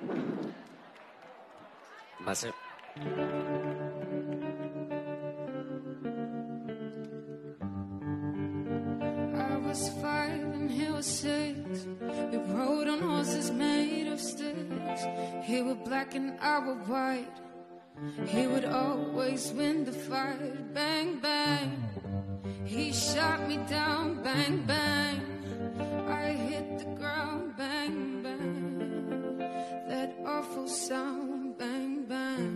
Va. I was five and he was six. We rode on horses made of sticks. He was black and I was white. He would always win the fight. Bang, bang. He shot me down. Bang, bang. Sound. Bang, bang.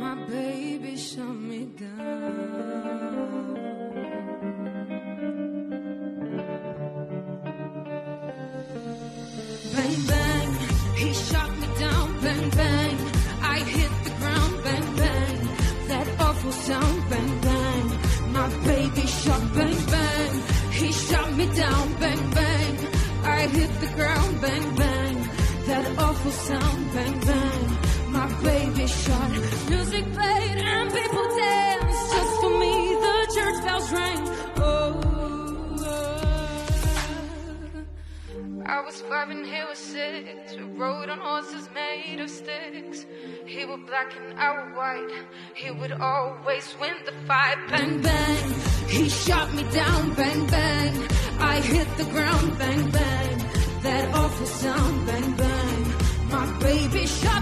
My baby shot me down. Bang bang, he shot me down. Bang bang, I hit the ground. Bang bang, that awful sound. Bang bang, my baby shot. Bang bang, he shot me down. Bang bang, I hit the ground. Bang bang, Bang bang, my baby shot. Music played and people danced just for me. The church bells rang. Oh. I was five and he was six. We rode on horses made of sticks. He was black and I was white. He would always win the fight. Bang bang, he shot me down. Bang bang, I hit the ground. Bang, sound.